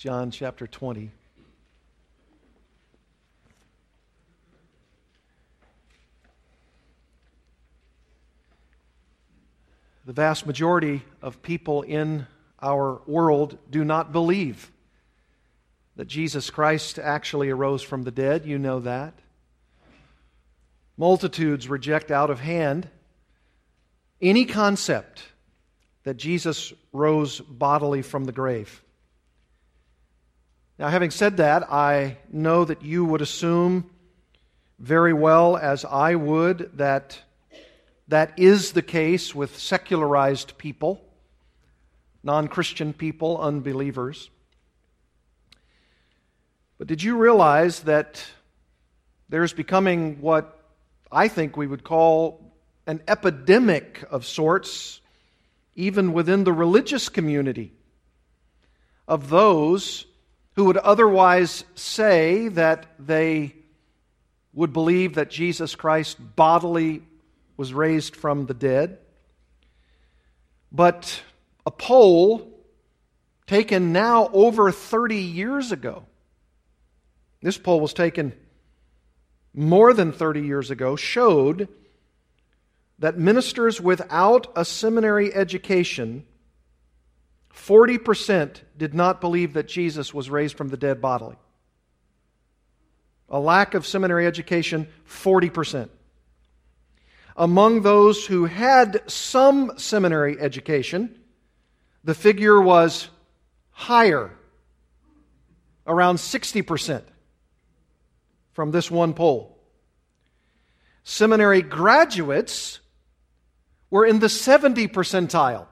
John chapter 20. The vast majority of people in our world do not believe that Jesus Christ actually arose from the dead. You know that. Multitudes reject out of hand any concept that Jesus rose bodily from the grave. Now, having said that, I know that you would assume very well, as I would, that that is the case with secularized people, non Christian people, unbelievers. But did you realize that there's becoming what I think we would call an epidemic of sorts, even within the religious community, of those who would otherwise say that they would believe that Jesus Christ bodily was raised from the dead. But a poll taken now over 30 years ago, this poll was taken more than 30 years ago, showed that ministers without a seminary education, 40% did not believe that Jesus was raised from the dead bodily. A lack of seminary education, 40%. Among those who had some seminary education, the figure was higher, around 60% from this one poll. Seminary graduates were in the 70 percentile.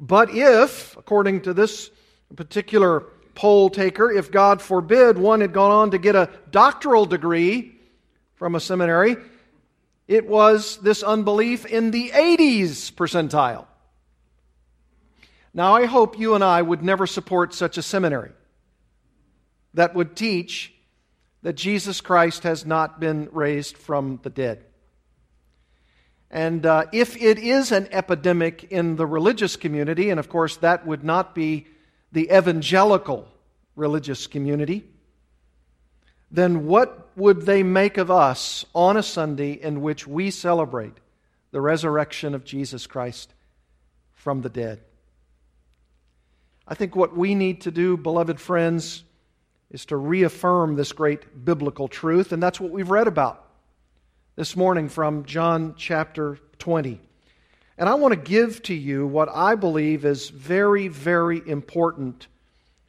But if, according to this particular poll taker, if God forbid one had gone on to get a doctoral degree from a seminary, it was this unbelief in the 80s percentile. Now, I hope you and I would never support such a seminary that would teach that Jesus Christ has not been raised from the dead. And uh, if it is an epidemic in the religious community, and of course that would not be the evangelical religious community, then what would they make of us on a Sunday in which we celebrate the resurrection of Jesus Christ from the dead? I think what we need to do, beloved friends, is to reaffirm this great biblical truth, and that's what we've read about this morning from John chapter 20. And I want to give to you what I believe is very, very important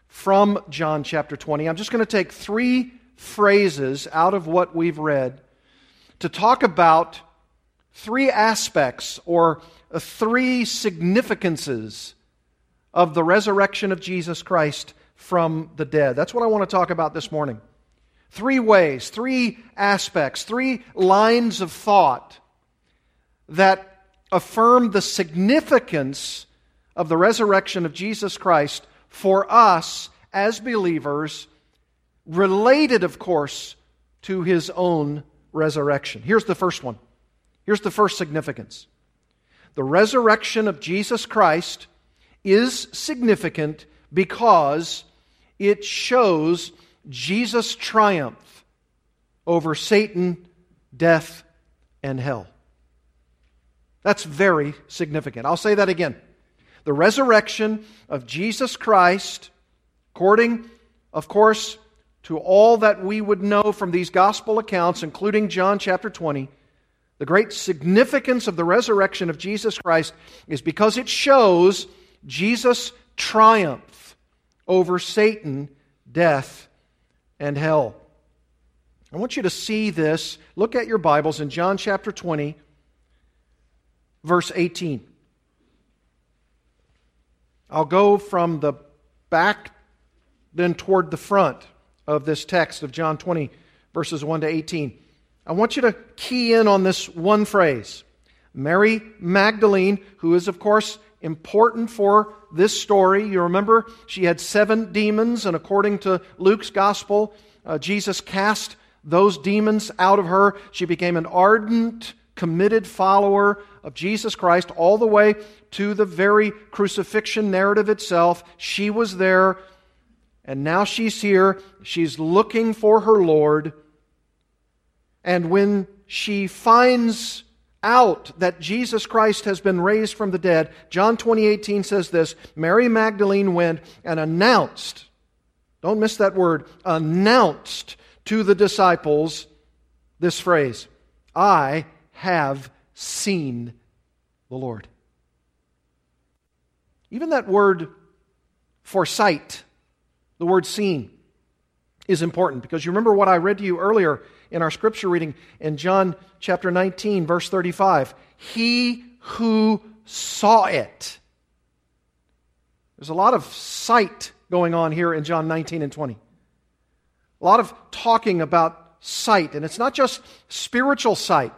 from John chapter 20. I'm just going to take three phrases out of what we've read to talk about three aspects or three significances of the resurrection of Jesus Christ from the dead. That's what I want to talk about this morning. Three ways, three aspects, three lines of thought that affirm the significance of the resurrection of Jesus Christ for us as believers, related, of course, to his own resurrection. Here's the first one. Here's the first significance. The resurrection of Jesus Christ is significant because it shows Jesus' triumph over Satan, death, and hell. That's very significant. I'll say that again. The resurrection of Jesus Christ, according, of course, to all that we would know from these gospel accounts, including John chapter 20, the great significance of the resurrection of Jesus Christ is because it shows Jesus' triumph over Satan, death, and hell. I want you to see this. Look at your Bibles in John chapter 20, verse 18. I'll go from the back then toward the front of this text of John 20, verses 1 to 18. I want you to key in on this one phrase. Mary Magdalene, who is, of course, important for this story. You remember she had seven demons, and according to Luke's gospel, uh, Jesus cast those demons out of her. She became an ardent committed follower of Jesus Christ all the way to the very crucifixion narrative itself. She was there, and now she's here. She's looking for her Lord. And when she finds out that Jesus Christ has been raised from the dead, John 20:18 says this, Mary Magdalene went and announced, don't miss that word, announced to the disciples this phrase, I have seen the Lord. Even that word for sight, the word seen, is important because you remember what I read to you earlier in our scripture reading in John chapter 19, verse 35. He who saw it. There's a lot of sight going on here in John 19 and 20. A lot of talking about sight, and it's not just spiritual sight.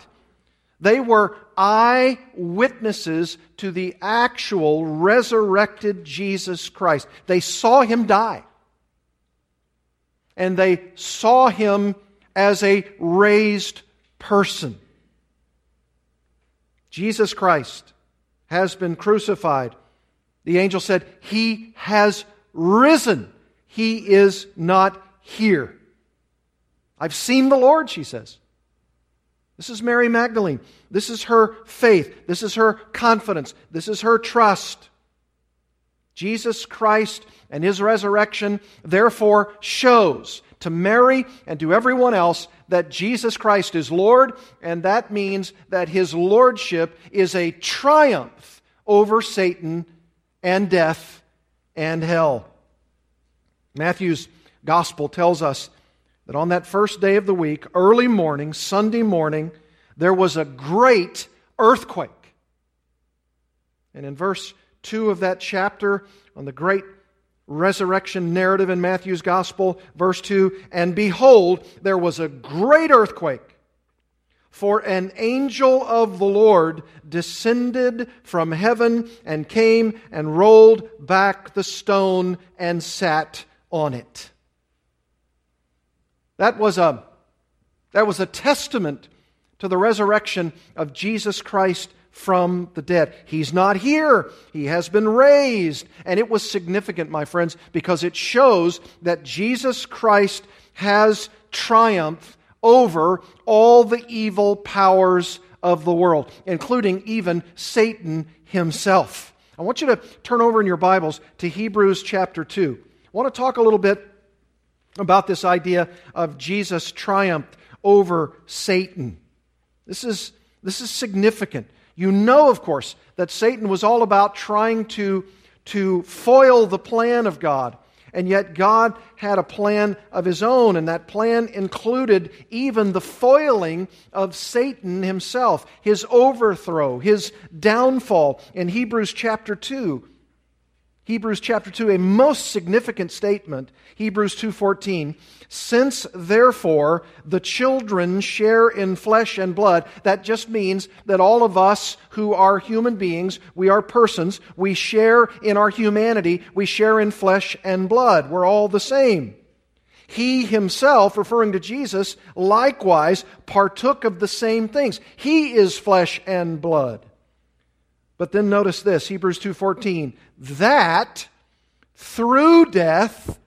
They were eyewitnesses to the actual resurrected Jesus Christ. They saw him die. And they saw him as a raised person. Jesus Christ has been crucified. The angel said, He has risen. He is not here. I've seen the Lord, she says. This is Mary Magdalene. This is her faith. This is her confidence. This is her trust. Jesus Christ and his resurrection, therefore, shows to Mary and to everyone else that Jesus Christ is Lord, and that means that his lordship is a triumph over Satan and death and hell. Matthew's gospel tells us that on that first day of the week, early morning, Sunday morning, there was a great earthquake. And in verse 2 of that chapter, on the great resurrection narrative in Matthew's gospel, verse 2 And behold, there was a great earthquake. For an angel of the Lord descended from heaven and came and rolled back the stone and sat on it. That was a, that was a testament to the resurrection of Jesus Christ from the dead. He's not here. He has been raised. And it was significant, my friends, because it shows that Jesus Christ has triumphed over all the evil powers of the world, including even Satan himself. I want you to turn over in your Bibles to Hebrews chapter 2. I want to talk a little bit about this idea of Jesus' triumph over Satan. This is, this is significant. You know, of course, that Satan was all about trying to, to foil the plan of God. And yet, God had a plan of his own, and that plan included even the foiling of Satan himself, his overthrow, his downfall. In Hebrews chapter 2, Hebrews chapter 2, a most significant statement. Hebrews 2:14, since therefore the children share in flesh and blood, that just means that all of us who are human beings, we are persons, we share in our humanity, we share in flesh and blood. We're all the same. He himself, referring to Jesus, likewise partook of the same things. He is flesh and blood. But then notice this, Hebrews 2:14, that through death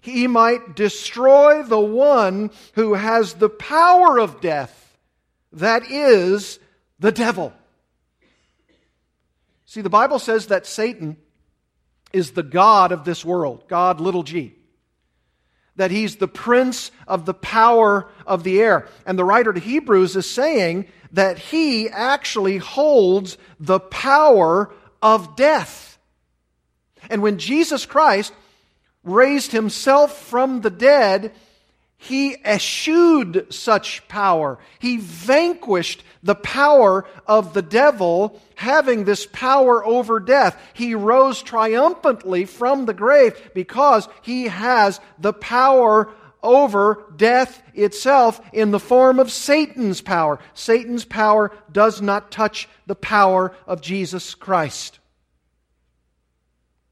he might destroy the one who has the power of death, that is the devil. See, the Bible says that Satan is the God of this world, God little g. That he's the prince of the power of the air. And the writer to Hebrews is saying that he actually holds the power of death. And when Jesus Christ raised himself from the dead, he eschewed such power. He vanquished the power of the devil, having this power over death. He rose triumphantly from the grave because he has the power over death itself in the form of Satan's power. Satan's power does not touch the power of Jesus Christ.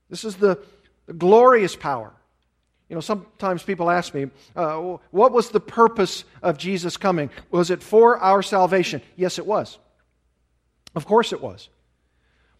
This is the, the glorious power You know, sometimes people ask me, uh, what was the purpose of Jesus coming? Was it for our salvation? Yes, it was. Of course it was.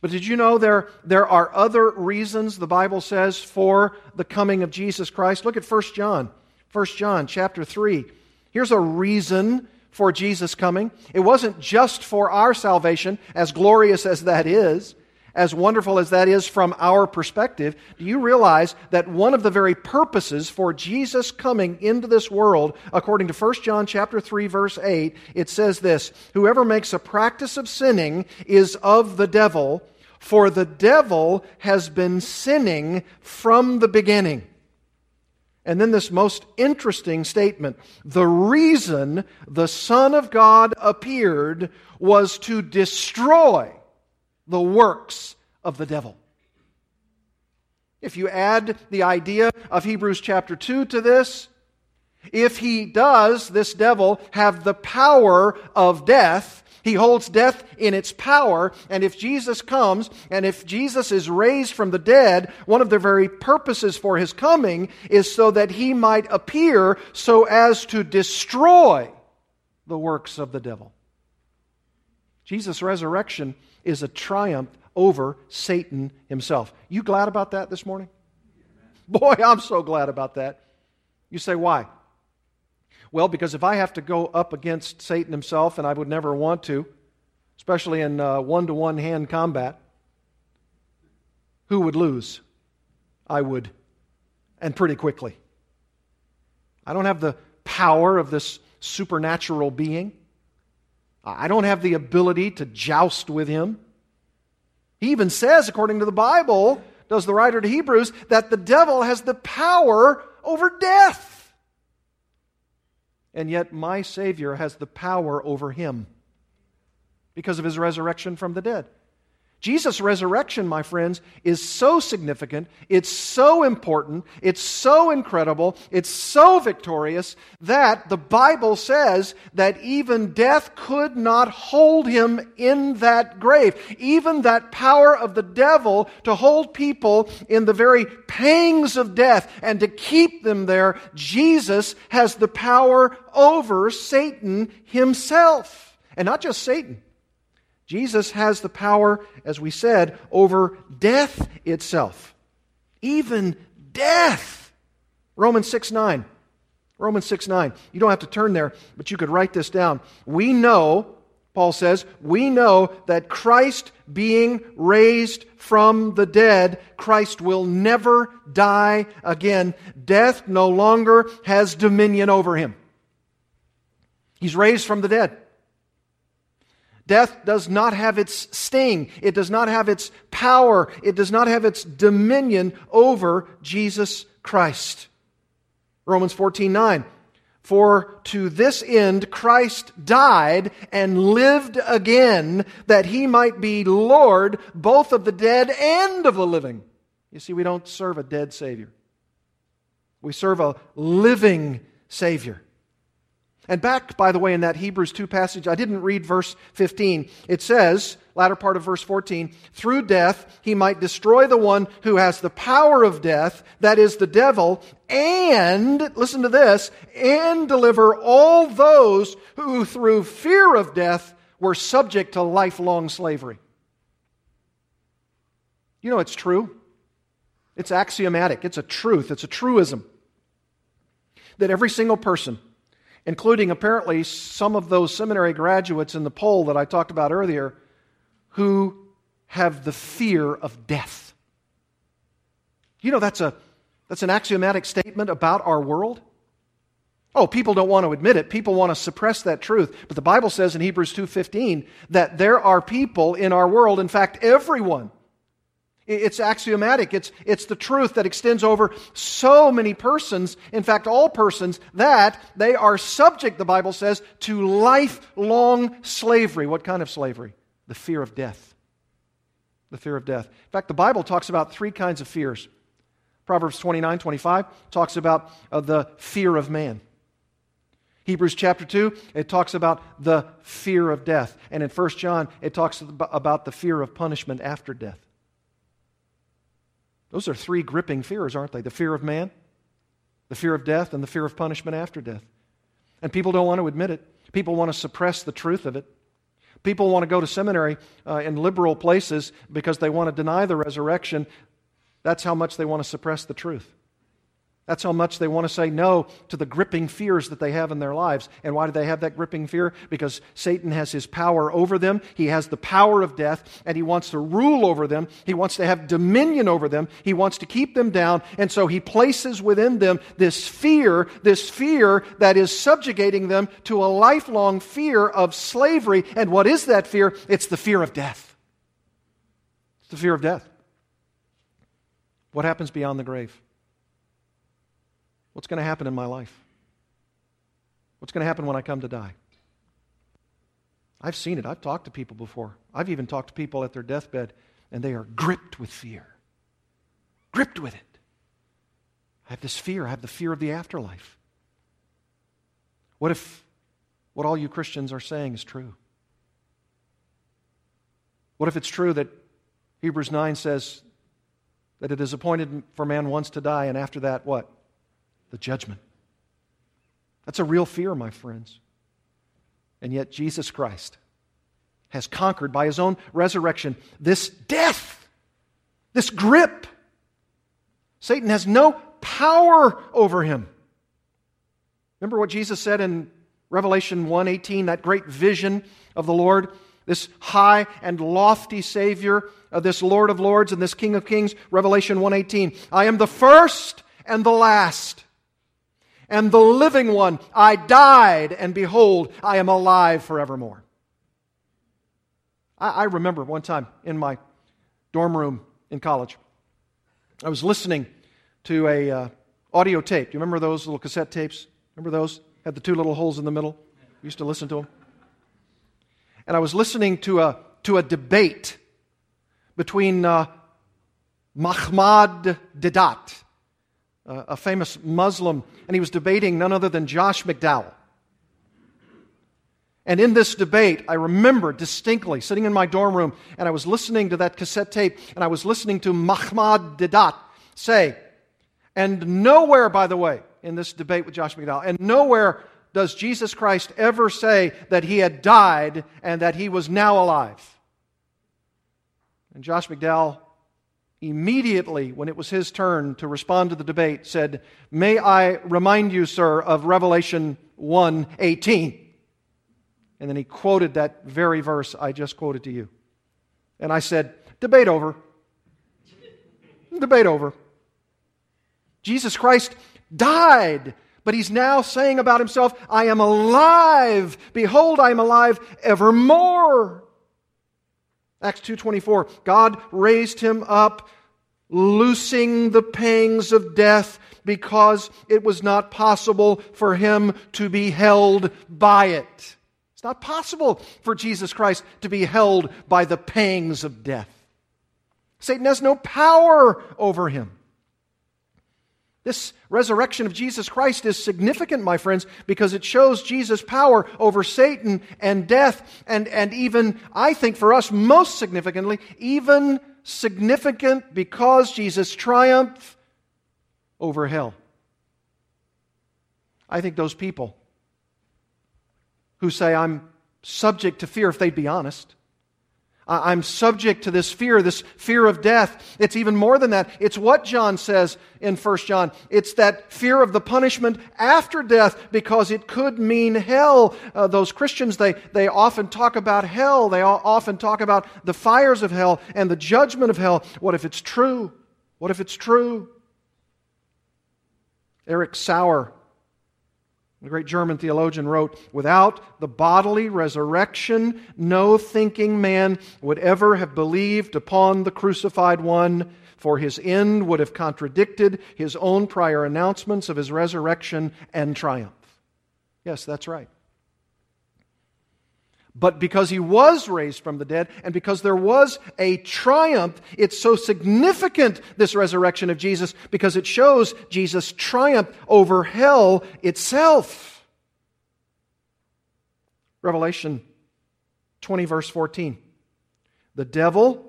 But did you know there, there are other reasons, the Bible says, for the coming of Jesus Christ? Look at 1 John. 1 John chapter 3. Here's a reason for Jesus coming. It wasn't just for our salvation, as glorious as that is, as wonderful as that is from our perspective. Do you realize that one of the very purposes for Jesus coming into this world, according to 1 John chapter 3 verse 8, it says this, whoever makes a practice of sinning is of the devil, for the devil has been sinning from the beginning. And then this most interesting statement the reason the Son of God appeared was to destroy the works of the devil. If you add the idea of Hebrews chapter 2 to this, if he does, this devil, have the power of death, he holds death in its power. And if Jesus comes, and if Jesus is raised from the dead, one of the very purposes for his coming is so that he might appear so as to destroy the works of the devil. Jesus' resurrection is a triumph over Satan himself. You glad about that this morning? Boy, I'm so glad about that. You say, why? Well, because if I have to go up against Satan himself, and I would never want to, especially in one to one hand combat, who would lose? I would, and pretty quickly. I don't have the power of this supernatural being. I don't have the ability to joust with him. He even says, according to the Bible, does the writer to Hebrews, that the devil has the power over death and yet my Savior has the power over him because of his resurrection from the dead. Jesus' resurrection, my friends, is so significant, it's so important, it's so incredible, it's so victorious that the Bible says that even death could not hold him in that grave. Even that power of the devil to hold people in the very pangs of death and to keep them there, Jesus has the power over Satan himself. And not just Satan. Jesus has the power, as we said, over death itself. Even death. Romans 6 9. Romans 6 9. You don't have to turn there, but you could write this down. We know, Paul says, we know that Christ being raised from the dead, Christ will never die again. Death no longer has dominion over him. He's raised from the dead. Death does not have its sting. It does not have its power. It does not have its dominion over Jesus Christ. Romans 14 9. For to this end Christ died and lived again, that he might be Lord both of the dead and of the living. You see, we don't serve a dead Savior, we serve a living Savior. And back, by the way, in that Hebrews 2 passage, I didn't read verse 15. It says, latter part of verse 14, through death he might destroy the one who has the power of death, that is the devil, and, listen to this, and deliver all those who through fear of death were subject to lifelong slavery. You know, it's true. It's axiomatic. It's a truth. It's a truism. That every single person including apparently some of those seminary graduates in the poll that I talked about earlier who have the fear of death. You know, that's, a, that's an axiomatic statement about our world. Oh, people don't want to admit it. People want to suppress that truth. But the Bible says in Hebrews 2:15 that there are people in our world, in fact everyone it's axiomatic. It's, it's the truth that extends over so many persons, in fact, all persons, that they are subject, the Bible says, to lifelong slavery. What kind of slavery? The fear of death. The fear of death. In fact, the Bible talks about three kinds of fears. Proverbs 29 25 talks about uh, the fear of man. Hebrews chapter 2, it talks about the fear of death. And in 1 John, it talks about the fear of punishment after death. Those are three gripping fears, aren't they? The fear of man, the fear of death and the fear of punishment after death. And people don't want to admit it. People want to suppress the truth of it. People want to go to seminary uh, in liberal places because they want to deny the resurrection. That's how much they want to suppress the truth. That's how much they want to say no to the gripping fears that they have in their lives. And why do they have that gripping fear? Because Satan has his power over them. He has the power of death, and he wants to rule over them. He wants to have dominion over them. He wants to keep them down. And so he places within them this fear, this fear that is subjugating them to a lifelong fear of slavery. And what is that fear? It's the fear of death. It's the fear of death. What happens beyond the grave? What's going to happen in my life? What's going to happen when I come to die? I've seen it. I've talked to people before. I've even talked to people at their deathbed, and they are gripped with fear. Gripped with it. I have this fear. I have the fear of the afterlife. What if what all you Christians are saying is true? What if it's true that Hebrews 9 says that it is appointed for man once to die, and after that, what? The judgment. That's a real fear, my friends. And yet, Jesus Christ has conquered by his own resurrection this death, this grip. Satan has no power over him. Remember what Jesus said in Revelation 1:18, that great vision of the Lord, this high and lofty Savior, of this Lord of Lords and this King of Kings, Revelation 1:18. I am the first and the last and the living one. I died, and behold, I am alive forevermore. I, I remember one time in my dorm room in college, I was listening to a uh, audio tape. Do you remember those little cassette tapes? Remember those? Had the two little holes in the middle. We used to listen to them. And I was listening to a to a debate between uh, Mahmoud Deedat a famous Muslim, and he was debating none other than Josh McDowell. And in this debate, I remember distinctly sitting in my dorm room and I was listening to that cassette tape and I was listening to Mahmoud Deedat say, and nowhere, by the way, in this debate with Josh McDowell, and nowhere does Jesus Christ ever say that he had died and that he was now alive. And Josh McDowell immediately, when it was his turn to respond to the debate, said, May I remind you, sir, of Revelation 1 18. And then he quoted that very verse I just quoted to you. And I said, Debate over. Debate over. Jesus Christ died, but he's now saying about himself, I am alive. Behold, I am alive evermore. Acts 2:24 God raised him up loosing the pangs of death because it was not possible for him to be held by it. It's not possible for Jesus Christ to be held by the pangs of death. Satan has no power over him. This resurrection of Jesus Christ is significant, my friends, because it shows Jesus' power over Satan and death, and, and even, I think for us, most significantly, even significant because Jesus triumphed over hell. I think those people who say, I'm subject to fear, if they'd be honest, I'm subject to this fear, this fear of death. It's even more than that. It's what John says in 1 John. It's that fear of the punishment after death because it could mean hell. Uh, those Christians, they, they often talk about hell. They often talk about the fires of hell and the judgment of hell. What if it's true? What if it's true? Erich Sauer the great German theologian wrote, Without the bodily resurrection, no thinking man would ever have believed upon the crucified one, for his end would have contradicted his own prior announcements of his resurrection and triumph. Yes, that's right. But because he was raised from the dead and because there was a triumph, it's so significant, this resurrection of Jesus, because it shows Jesus' triumph over hell itself. Revelation 20, verse 14. The devil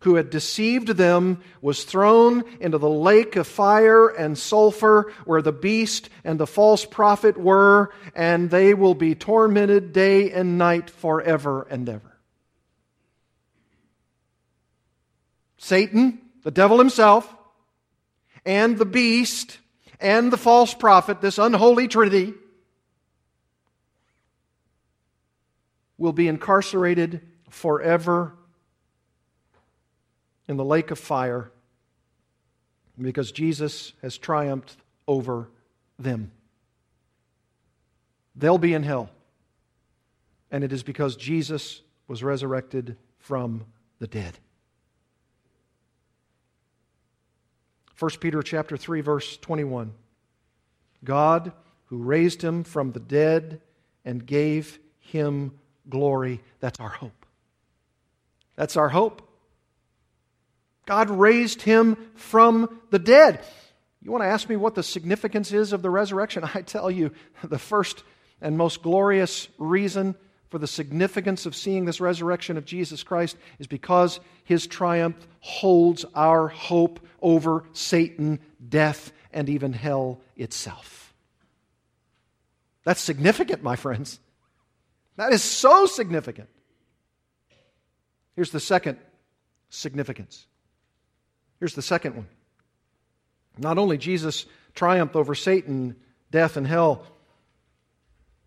who had deceived them was thrown into the lake of fire and sulfur where the beast and the false prophet were, and they will be tormented day and night forever and ever. Satan, the devil himself, and the beast and the false prophet, this unholy trinity, will be incarcerated forever in the lake of fire because Jesus has triumphed over them. They'll be in hell. And it is because Jesus was resurrected from the dead. 1 Peter chapter 3 verse 21. God who raised him from the dead and gave him glory. That's our hope. That's our hope. God raised him from the dead. You want to ask me what the significance is of the resurrection? I tell you, the first and most glorious reason for the significance of seeing this resurrection of Jesus Christ is because his triumph holds our hope over Satan, death, and even hell itself. That's significant, my friends. That is so significant. Here's the second significance. Here's the second one. Not only Jesus triumphed over Satan, death, and hell,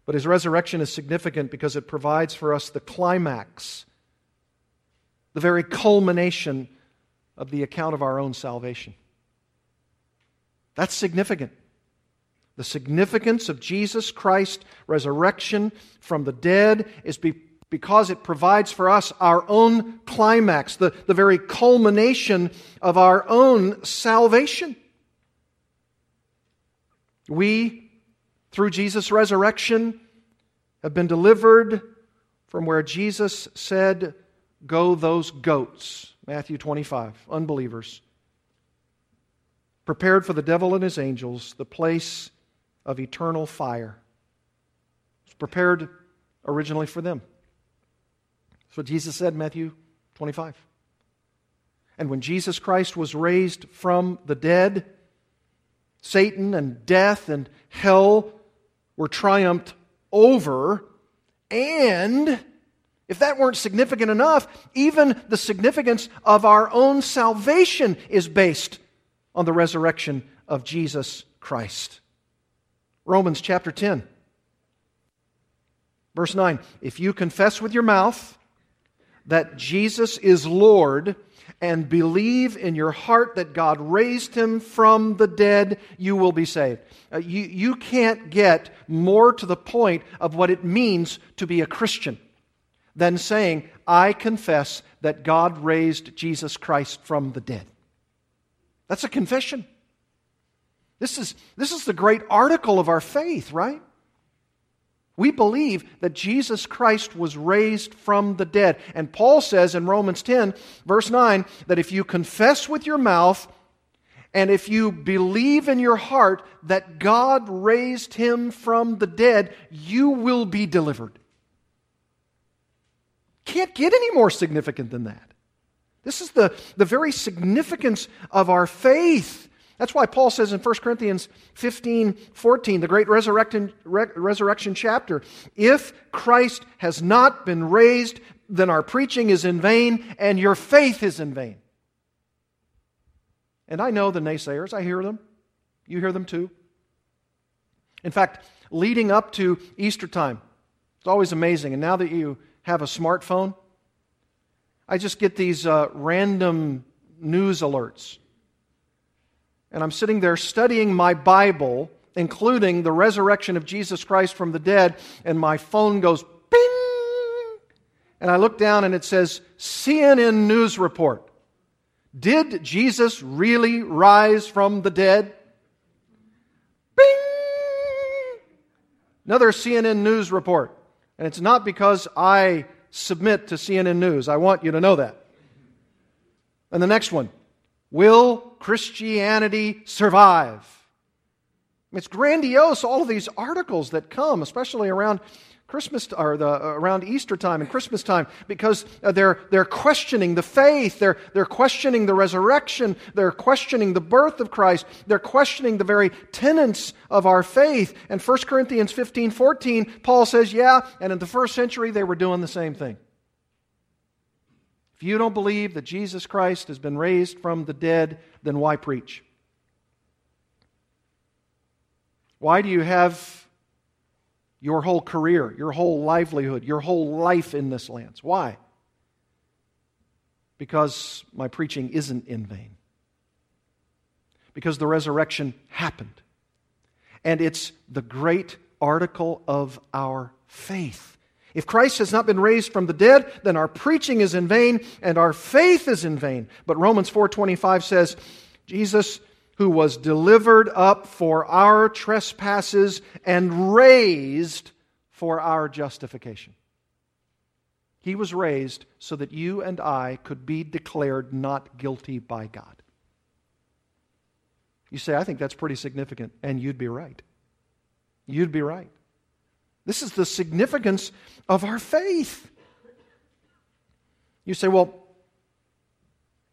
but his resurrection is significant because it provides for us the climax, the very culmination of the account of our own salvation. That's significant. The significance of Jesus Christ's resurrection from the dead is be, because it provides for us our own climax, the, the very culmination of our own salvation. We, through Jesus' resurrection, have been delivered from where Jesus said, Go those goats. Matthew 25. Unbelievers. Prepared for the devil and his angels, the place of eternal fire. It's prepared originally for them. That's what Jesus said, Matthew 25. And when Jesus Christ was raised from the dead, Satan and death and hell were triumphed over. And if that weren't significant enough, even the significance of our own salvation is based on the resurrection of Jesus Christ. Romans chapter 10, verse 9. If you confess with your mouth that Jesus is Lord and believe in your heart that God raised him from the dead, you will be saved. Uh, you, you can't get more to the point of what it means to be a Christian than saying, I confess that God raised Jesus Christ from the dead. That's a confession. This is, this is the great article of our faith, right? We believe that Jesus Christ was raised from the dead. And Paul says in Romans 10, verse 9, that if you confess with your mouth and if you believe in your heart that God raised him from the dead, you will be delivered. Can't get any more significant than that. This is the, the very significance of our faith. That's why Paul says in 1 Corinthians 15 14, the great resurrection, re- resurrection chapter, if Christ has not been raised, then our preaching is in vain and your faith is in vain. And I know the naysayers, I hear them. You hear them too. In fact, leading up to Easter time, it's always amazing. And now that you have a smartphone, I just get these uh, random news alerts and I'm sitting there studying my Bible, including the resurrection of Jesus Christ from the dead, and my phone goes ping! And I look down and it says CNN News Report. Did Jesus really rise from the dead? Bing! Another CNN News report. And it's not because I submit to CNN News. I want you to know that. And the next one Will Christianity survive? It's grandiose, all of these articles that come, especially around Christmas or the, around Easter time and Christmas time because uh, they're, they're questioning the faith, they're, they're questioning the resurrection, they're questioning the birth of Christ, they're questioning the very tenets of our faith. And 1 Corinthians 15 14, Paul says, Yeah, and in the first century they were doing the same thing. If you don't believe that Jesus Christ has been raised from the dead, then why preach? Why do you have your whole career, your whole livelihood, your whole life in this land. Why? Because my preaching isn't in vain. Because the resurrection happened. And it's the great article of our faith. If Christ has not been raised from the dead, then our preaching is in vain and our faith is in vain. But Romans 4:25 says, Jesus who was delivered up for our trespasses and raised for our justification. He was raised so that you and I could be declared not guilty by God. You say, I think that's pretty significant, and you'd be right. You'd be right. This is the significance of our faith. You say, well,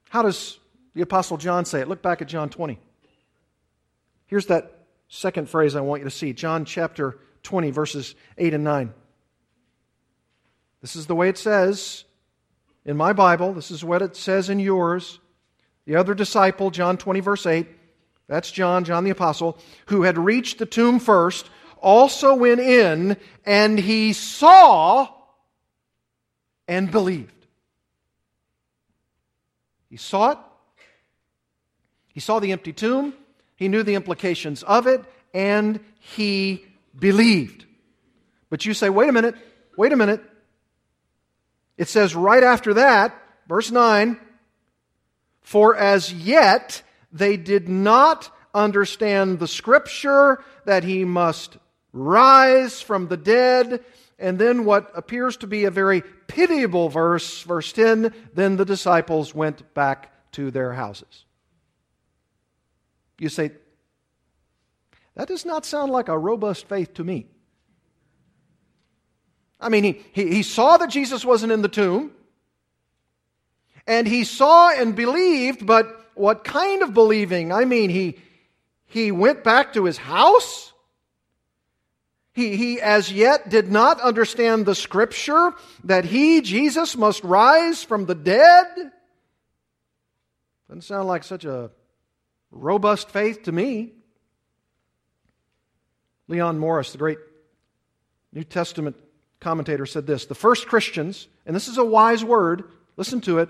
how does the Apostle John say it? Look back at John 20. Here's that second phrase I want you to see John chapter 20, verses 8 and 9. This is the way it says in my Bible. This is what it says in yours. The other disciple, John 20, verse 8, that's John, John the Apostle, who had reached the tomb first, also went in, and he saw and believed. He saw it. He saw the empty tomb. He knew the implications of it, and he believed. But you say, wait a minute, wait a minute. It says right after that, verse 9, for as yet they did not understand the scripture that he must rise from the dead. And then what appears to be a very pitiable verse, verse 10, then the disciples went back to their houses. You say, that does not sound like a robust faith to me. I mean, he, he, he saw that Jesus wasn't in the tomb, and he saw and believed, but what kind of believing? I mean, he, he went back to his house. He, he as yet did not understand the scripture that he, Jesus, must rise from the dead. Doesn't sound like such a robust faith to me. Leon Morris, the great New Testament commentator, said this The first Christians, and this is a wise word, listen to it.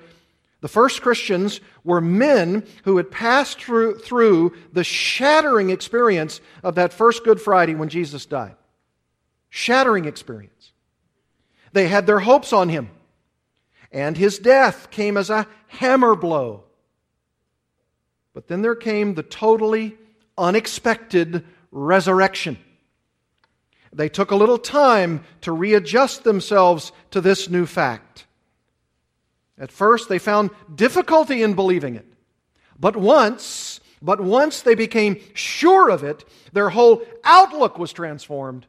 The first Christians were men who had passed through, through the shattering experience of that first Good Friday when Jesus died. Shattering experience. They had their hopes on him. And his death came as a hammer blow but then there came the totally unexpected resurrection. They took a little time to readjust themselves to this new fact. At first, they found difficulty in believing it. But once, but once they became sure of it, their whole outlook was transformed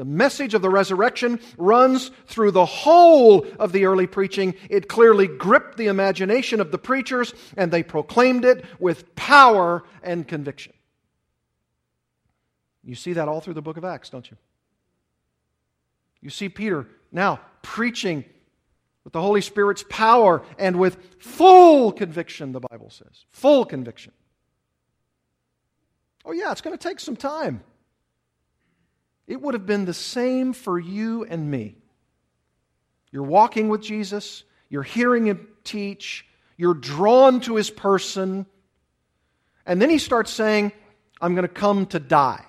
the message of the resurrection runs through the whole of the early preaching. It clearly gripped the imagination of the preachers, and they proclaimed it with power and conviction. You see that all through the book of Acts, don't you? You see Peter now preaching with the Holy Spirit's power and with full conviction, the Bible says. Full conviction. Oh, yeah, it's going to take some time. It would have been the same for you and me. You're walking with Jesus, you're hearing him teach, you're drawn to his person, and then he starts saying, I'm going to come to die.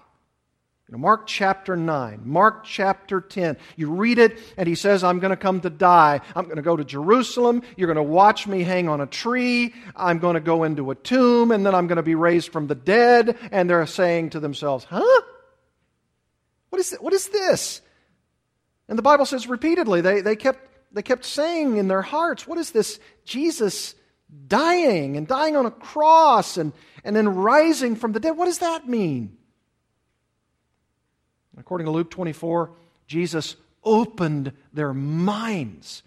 You know, Mark chapter 9, Mark chapter 10. You read it, and he says, I'm going to come to die. I'm going to go to Jerusalem. You're going to watch me hang on a tree. I'm going to go into a tomb, and then I'm going to be raised from the dead. And they're saying to themselves, Huh? What is, what is this? And the Bible says repeatedly, they, they, kept, they kept saying in their hearts, What is this Jesus dying and dying on a cross and, and then rising from the dead? What does that mean? According to Luke 24, Jesus opened their minds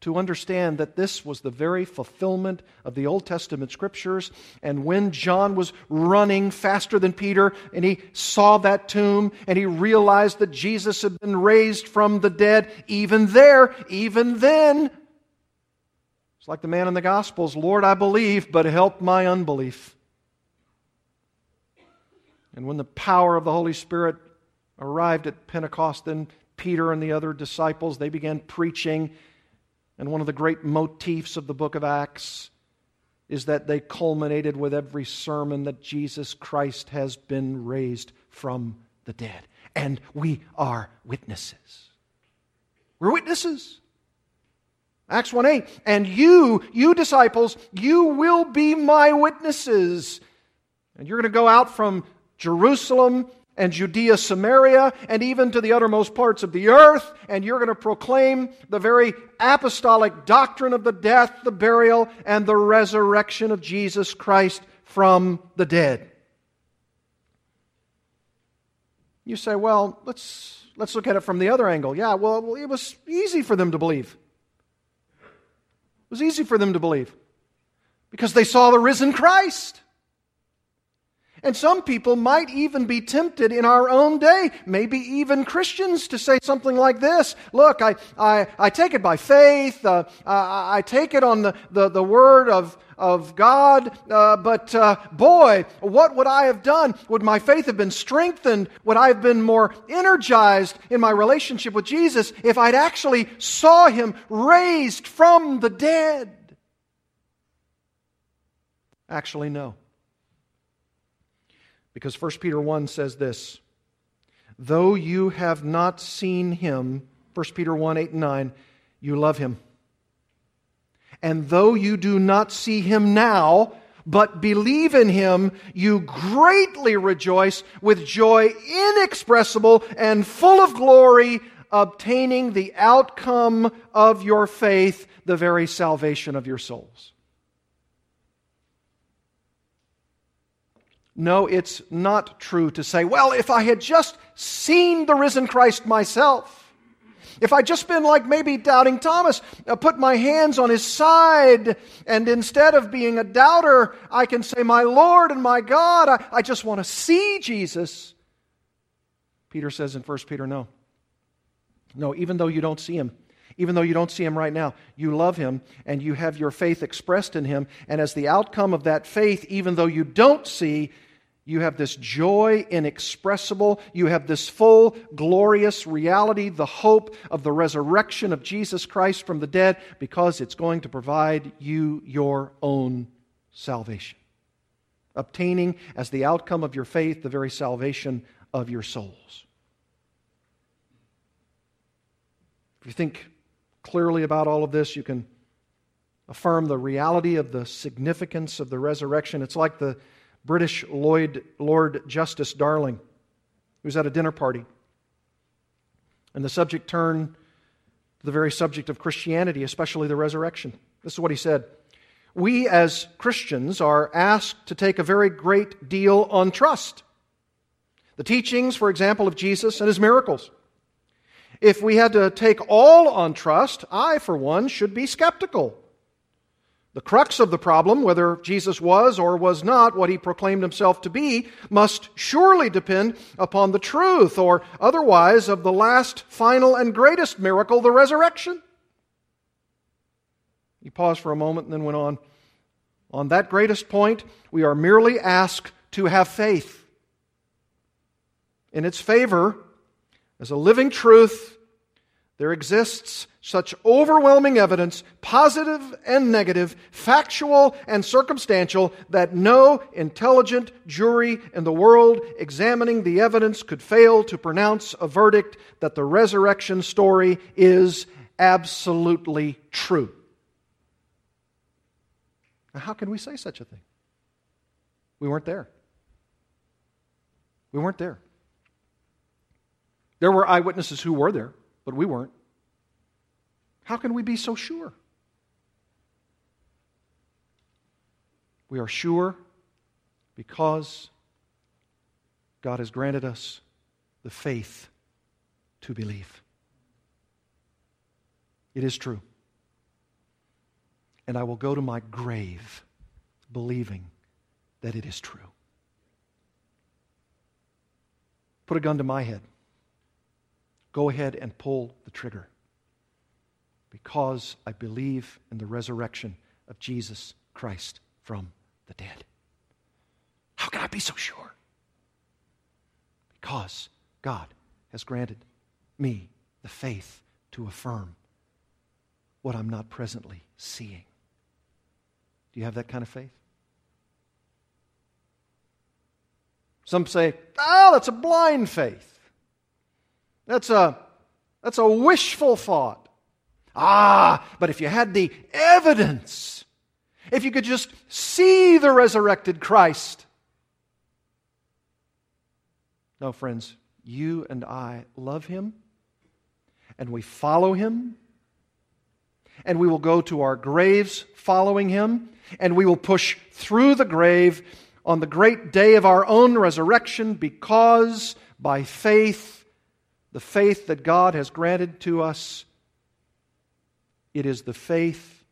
to understand that this was the very fulfillment of the Old Testament scriptures. And when John was running faster than Peter and he saw that tomb and he realized that Jesus had been raised from the dead, even there, even then, it's like the man in the Gospels Lord, I believe, but help my unbelief. And when the power of the Holy Spirit arrived at Pentecost, then Peter and the other disciples, they began preaching and one of the great motifs of the book of Acts is that they culminated with every sermon that Jesus Christ has been raised from the dead. And we are witnesses. We're witnesses. Acts 1 8. And you, you disciples, you will be my witnesses. And you're going to go out from Jerusalem and Judea, Samaria, and even to the uttermost parts of the earth, and you're going to proclaim the very apostolic doctrine of the death, the burial, and the resurrection of Jesus Christ from the dead. You say, well, let's, let's look at it from the other angle. Yeah, well, it was easy for them to believe. It was easy for them to believe because they saw the risen Christ. And some people might even be tempted in our own day, maybe even Christians, to say something like this Look, I, I, I take it by faith, uh, I, I, take it on the, the, the word of, of God, uh, but uh, boy, what would I have done? Would my faith have been strengthened? Would I have been more energized in my relationship with Jesus if I'd actually saw him raised from the dead? Actually, no. Because 1 Peter 1 says this Though you have not seen him, 1 Peter 1 8 and 9, you love him. And though you do not see him now, but believe in him, you greatly rejoice with joy inexpressible and full of glory, obtaining the outcome of your faith, the very salvation of your souls. No, it's not true to say, well, if I had just seen the risen Christ myself, if I'd just been like maybe doubting Thomas, uh, put my hands on his side, and instead of being a doubter, I can say, My Lord and my God, I, I just want to see Jesus. Peter says in 1 Peter, No. No, even though you don't see him, even though you don't see him right now, you love him and you have your faith expressed in him. And as the outcome of that faith, even though you don't see, you have this joy inexpressible. You have this full, glorious reality, the hope of the resurrection of Jesus Christ from the dead, because it's going to provide you your own salvation. Obtaining as the outcome of your faith the very salvation of your souls. If you think clearly about all of this, you can affirm the reality of the significance of the resurrection. It's like the British Lloyd, Lord Justice Darling, who was at a dinner party. And the subject turned to the very subject of Christianity, especially the resurrection. This is what he said We as Christians are asked to take a very great deal on trust. The teachings, for example, of Jesus and his miracles. If we had to take all on trust, I, for one, should be skeptical. The crux of the problem, whether Jesus was or was not what he proclaimed himself to be, must surely depend upon the truth, or otherwise, of the last, final, and greatest miracle, the resurrection. He paused for a moment and then went on. On that greatest point, we are merely asked to have faith. In its favor, as a living truth, there exists such overwhelming evidence, positive and negative, factual and circumstantial, that no intelligent jury in the world examining the evidence could fail to pronounce a verdict that the resurrection story is absolutely true. Now, how can we say such a thing? We weren't there. We weren't there. There were eyewitnesses who were there but we weren't. How can we be so sure? We are sure because God has granted us the faith to believe. It is true. And I will go to my grave believing that it is true. Put a gun to my head. Go ahead and pull the trigger because I believe in the resurrection of Jesus Christ from the dead. How can I be so sure? Because God has granted me the faith to affirm what I'm not presently seeing. Do you have that kind of faith? Some say, oh, that's a blind faith. That's a, that's a wishful thought. Ah, but if you had the evidence, if you could just see the resurrected Christ. No, friends, you and I love him, and we follow him, and we will go to our graves following him, and we will push through the grave on the great day of our own resurrection because by faith, the faith that God has granted to us, it is the faith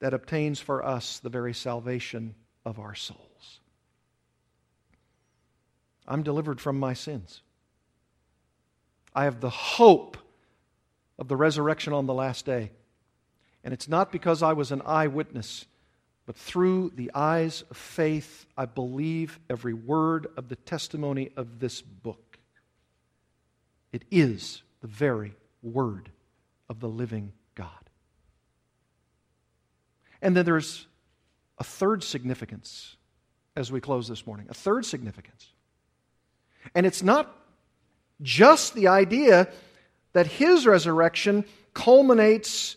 that obtains for us the very salvation of our souls. I'm delivered from my sins. I have the hope of the resurrection on the last day. And it's not because I was an eyewitness but through the eyes of faith, I believe every word of the testimony of this book. It is the very word of the living God. And then there's a third significance as we close this morning. A third significance. And it's not just the idea that his resurrection culminates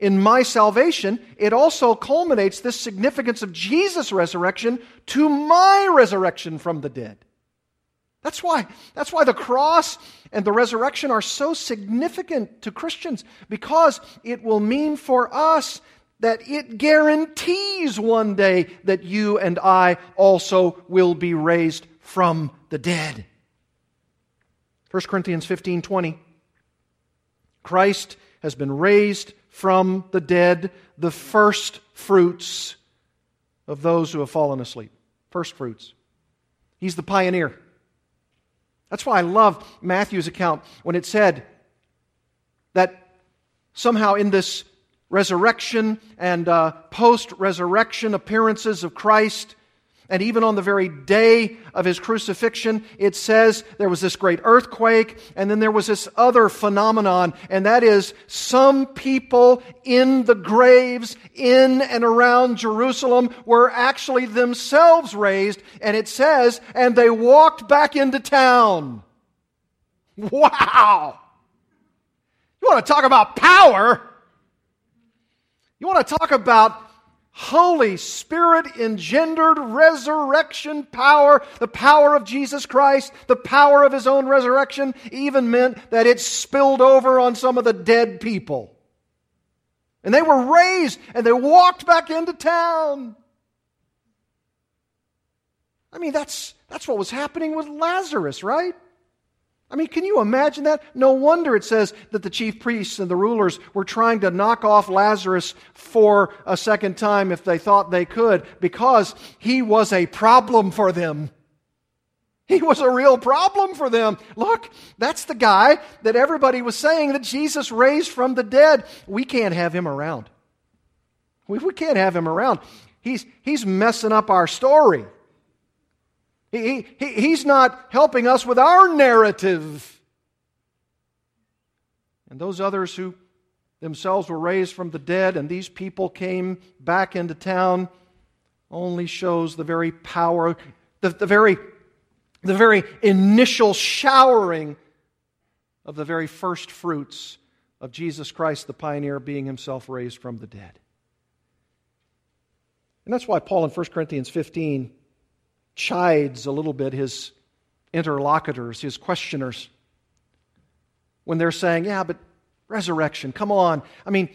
in my salvation, it also culminates this significance of Jesus' resurrection to my resurrection from the dead. That's why, that's why the cross and the resurrection are so significant to Christians, because it will mean for us that it guarantees one day that you and I also will be raised from the dead. 1 Corinthians 15 20. Christ has been raised from the dead, the first fruits of those who have fallen asleep. First fruits. He's the pioneer. That's why I love Matthew's account when it said that somehow in this resurrection and uh, post resurrection appearances of Christ, and even on the very day of his crucifixion, it says there was this great earthquake, and then there was this other phenomenon, and that is some people in the graves in and around Jerusalem were actually themselves raised, and it says, and they walked back into town. Wow! You want to talk about power? You want to talk about Holy Spirit engendered resurrection power, the power of Jesus Christ, the power of His own resurrection, even meant that it spilled over on some of the dead people. And they were raised and they walked back into town. I mean, that's, that's what was happening with Lazarus, right? I mean, can you imagine that? No wonder it says that the chief priests and the rulers were trying to knock off Lazarus for a second time if they thought they could, because he was a problem for them. He was a real problem for them. Look, that's the guy that everybody was saying that Jesus raised from the dead. We can't have him around. We, we can't have him around. He's, he's messing up our story. He, he, he's not helping us with our narrative. And those others who themselves were raised from the dead and these people came back into town only shows the very power, the, the, very, the very initial showering of the very first fruits of Jesus Christ, the pioneer, being himself raised from the dead. And that's why Paul in 1 Corinthians 15 chides a little bit his interlocutors, his questioners, when they're saying, Yeah, but resurrection, come on. I mean,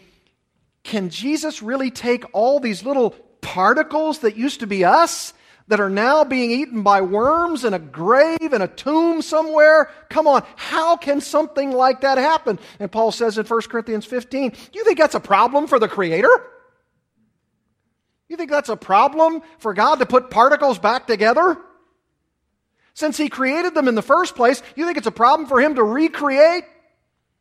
can Jesus really take all these little particles that used to be us, that are now being eaten by worms in a grave in a tomb somewhere? Come on, how can something like that happen? And Paul says in 1 Corinthians 15, do you think that's a problem for the Creator? You think that's a problem for God to put particles back together? Since He created them in the first place, you think it's a problem for Him to recreate?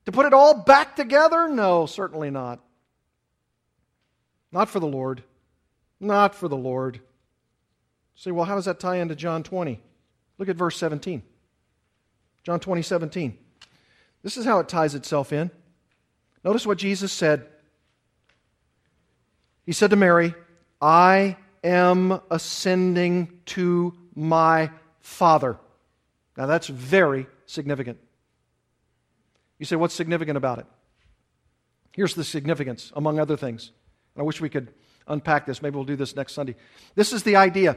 To put it all back together? No, certainly not. Not for the Lord. Not for the Lord. Say, well, how does that tie into John 20? Look at verse 17. John 20, 17. This is how it ties itself in. Notice what Jesus said. He said to Mary, I am ascending to my Father. Now that's very significant. You say, what's significant about it? Here's the significance, among other things. I wish we could unpack this. Maybe we'll do this next Sunday. This is the idea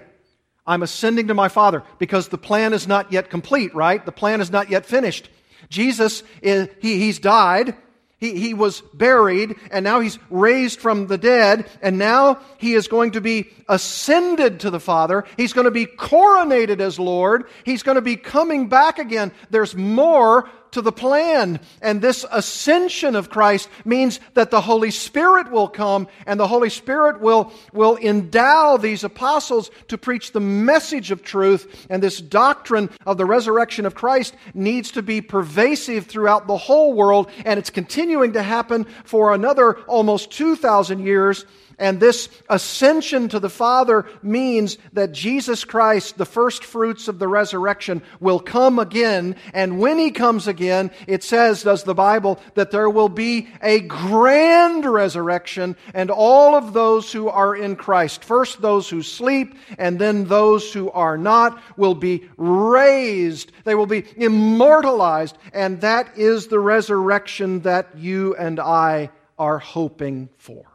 I'm ascending to my Father because the plan is not yet complete, right? The plan is not yet finished. Jesus, is, he, he's died. He, he was buried and now he's raised from the dead and now he is going to be ascended to the Father. He's going to be coronated as Lord. He's going to be coming back again. There's more to the plan. And this ascension of Christ means that the Holy Spirit will come and the Holy Spirit will, will endow these apostles to preach the message of truth. And this doctrine of the resurrection of Christ needs to be pervasive throughout the whole world. And it's continuing to happen for another almost 2,000 years and this ascension to the Father means that Jesus Christ, the first fruits of the resurrection, will come again. And when he comes again, it says, does the Bible, that there will be a grand resurrection, and all of those who are in Christ, first those who sleep, and then those who are not, will be raised. They will be immortalized. And that is the resurrection that you and I are hoping for.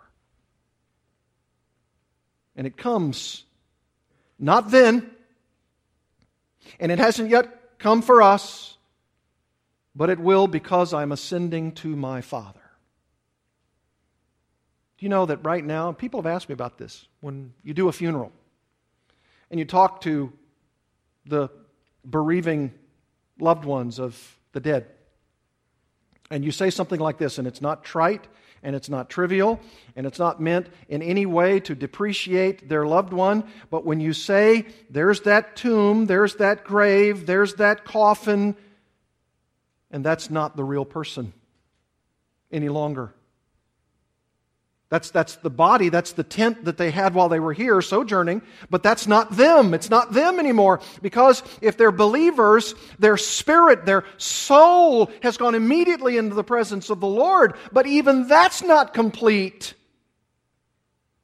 And it comes not then, and it hasn't yet come for us, but it will because I'm ascending to my Father. Do you know that right now, people have asked me about this when you do a funeral and you talk to the bereaving loved ones of the dead, and you say something like this, and it's not trite, and it's not trivial, and it's not meant in any way to depreciate their loved one. But when you say, there's that tomb, there's that grave, there's that coffin, and that's not the real person any longer. That's, that's the body, that's the tent that they had while they were here sojourning, but that's not them. It's not them anymore. Because if they're believers, their spirit, their soul has gone immediately into the presence of the Lord. But even that's not complete.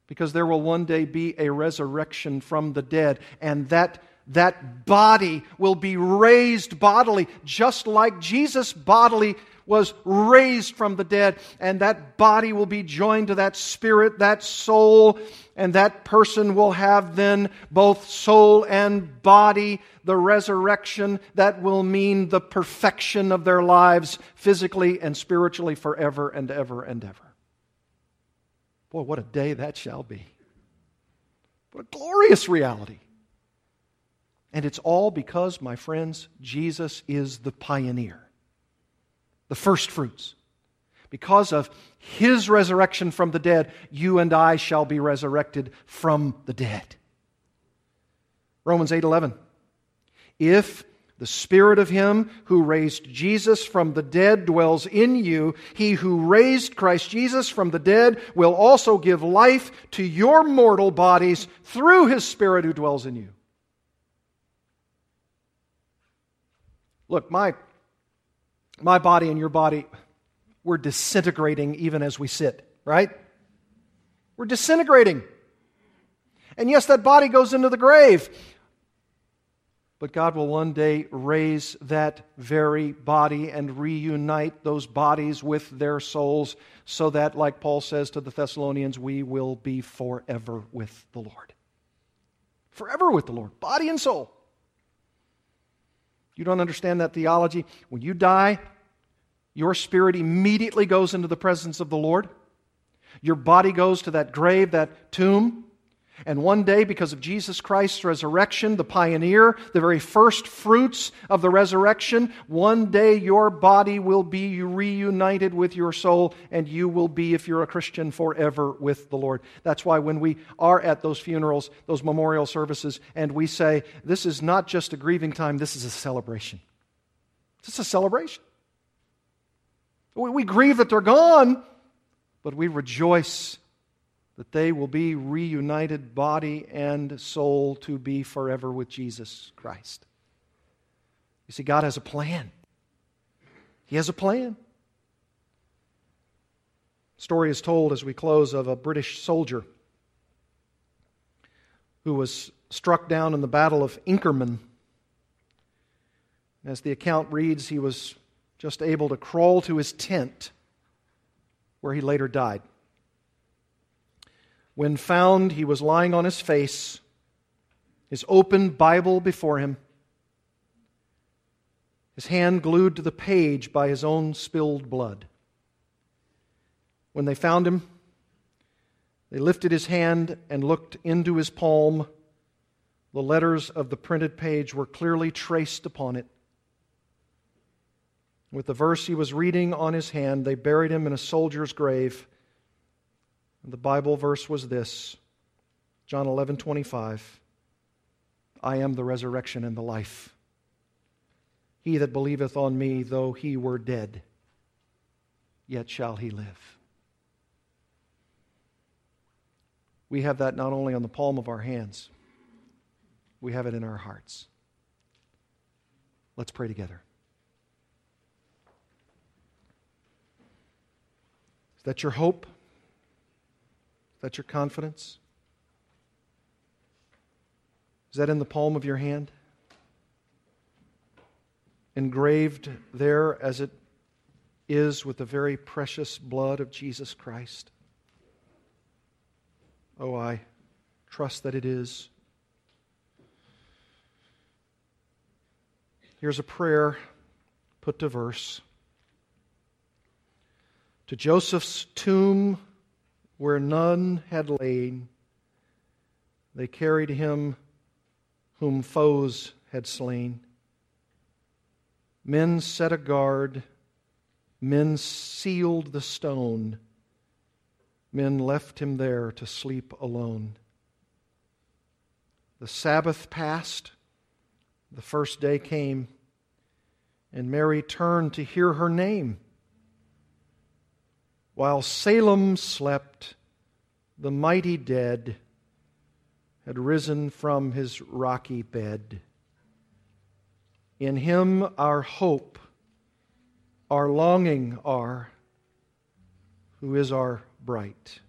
Because there will one day be a resurrection from the dead, and that that body will be raised bodily, just like Jesus bodily was raised from the dead, and that body will be joined to that spirit, that soul, and that person will have then both soul and body, the resurrection that will mean the perfection of their lives physically and spiritually forever and ever and ever. Boy, what a day that shall be. What a glorious reality. And it's all because, my friends, Jesus is the pioneer the first fruits. Because of his resurrection from the dead, you and I shall be resurrected from the dead. Romans 8:11. If the spirit of him who raised Jesus from the dead dwells in you, he who raised Christ Jesus from the dead will also give life to your mortal bodies through his spirit who dwells in you. Look, my my body and your body, we're disintegrating even as we sit, right? We're disintegrating. And yes, that body goes into the grave. But God will one day raise that very body and reunite those bodies with their souls so that, like Paul says to the Thessalonians, we will be forever with the Lord. Forever with the Lord, body and soul. You don't understand that theology? When you die, your spirit immediately goes into the presence of the Lord. Your body goes to that grave, that tomb. And one day, because of Jesus Christ's resurrection, the pioneer, the very first fruits of the resurrection, one day your body will be reunited with your soul, and you will be, if you're a Christian, forever with the Lord. That's why when we are at those funerals, those memorial services, and we say, This is not just a grieving time, this is a celebration. It's a celebration. We, we grieve that they're gone, but we rejoice that they will be reunited body and soul to be forever with Jesus Christ. You see, God has a plan. He has a plan. Story is told as we close of a British soldier who was struck down in the Battle of Inkerman. As the account reads, he was just able to crawl to his tent where he later died. When found, he was lying on his face, his open Bible before him, his hand glued to the page by his own spilled blood. When they found him, they lifted his hand and looked into his palm. The letters of the printed page were clearly traced upon it. With the verse he was reading on his hand, they buried him in a soldier's grave the Bible verse was this John 11 25. I am the resurrection and the life. He that believeth on me, though he were dead, yet shall he live. We have that not only on the palm of our hands, we have it in our hearts. Let's pray together. Is that your hope? Is that your confidence? Is that in the palm of your hand? Engraved there as it is with the very precious blood of Jesus Christ? Oh, I trust that it is. Here's a prayer put to verse. To Joseph's tomb, where none had lain. They carried him whom foes had slain. Men set a guard, men sealed the stone, men left him there to sleep alone. The Sabbath passed, the first day came, and Mary turned to hear her name. While Salem slept, the mighty dead had risen from his rocky bed. In him our hope, our longing are, who is our bright,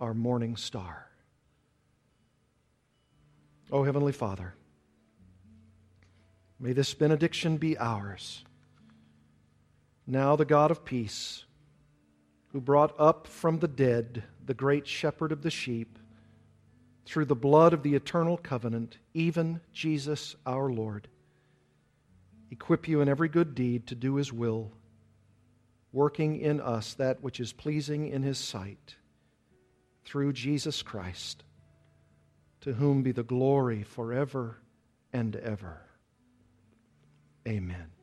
our morning star. O Heavenly Father, may this benediction be ours. Now, the God of peace, who brought up from the dead the great shepherd of the sheep, through the blood of the eternal covenant, even Jesus our Lord, equip you in every good deed to do his will, working in us that which is pleasing in his sight, through Jesus Christ, to whom be the glory forever and ever. Amen.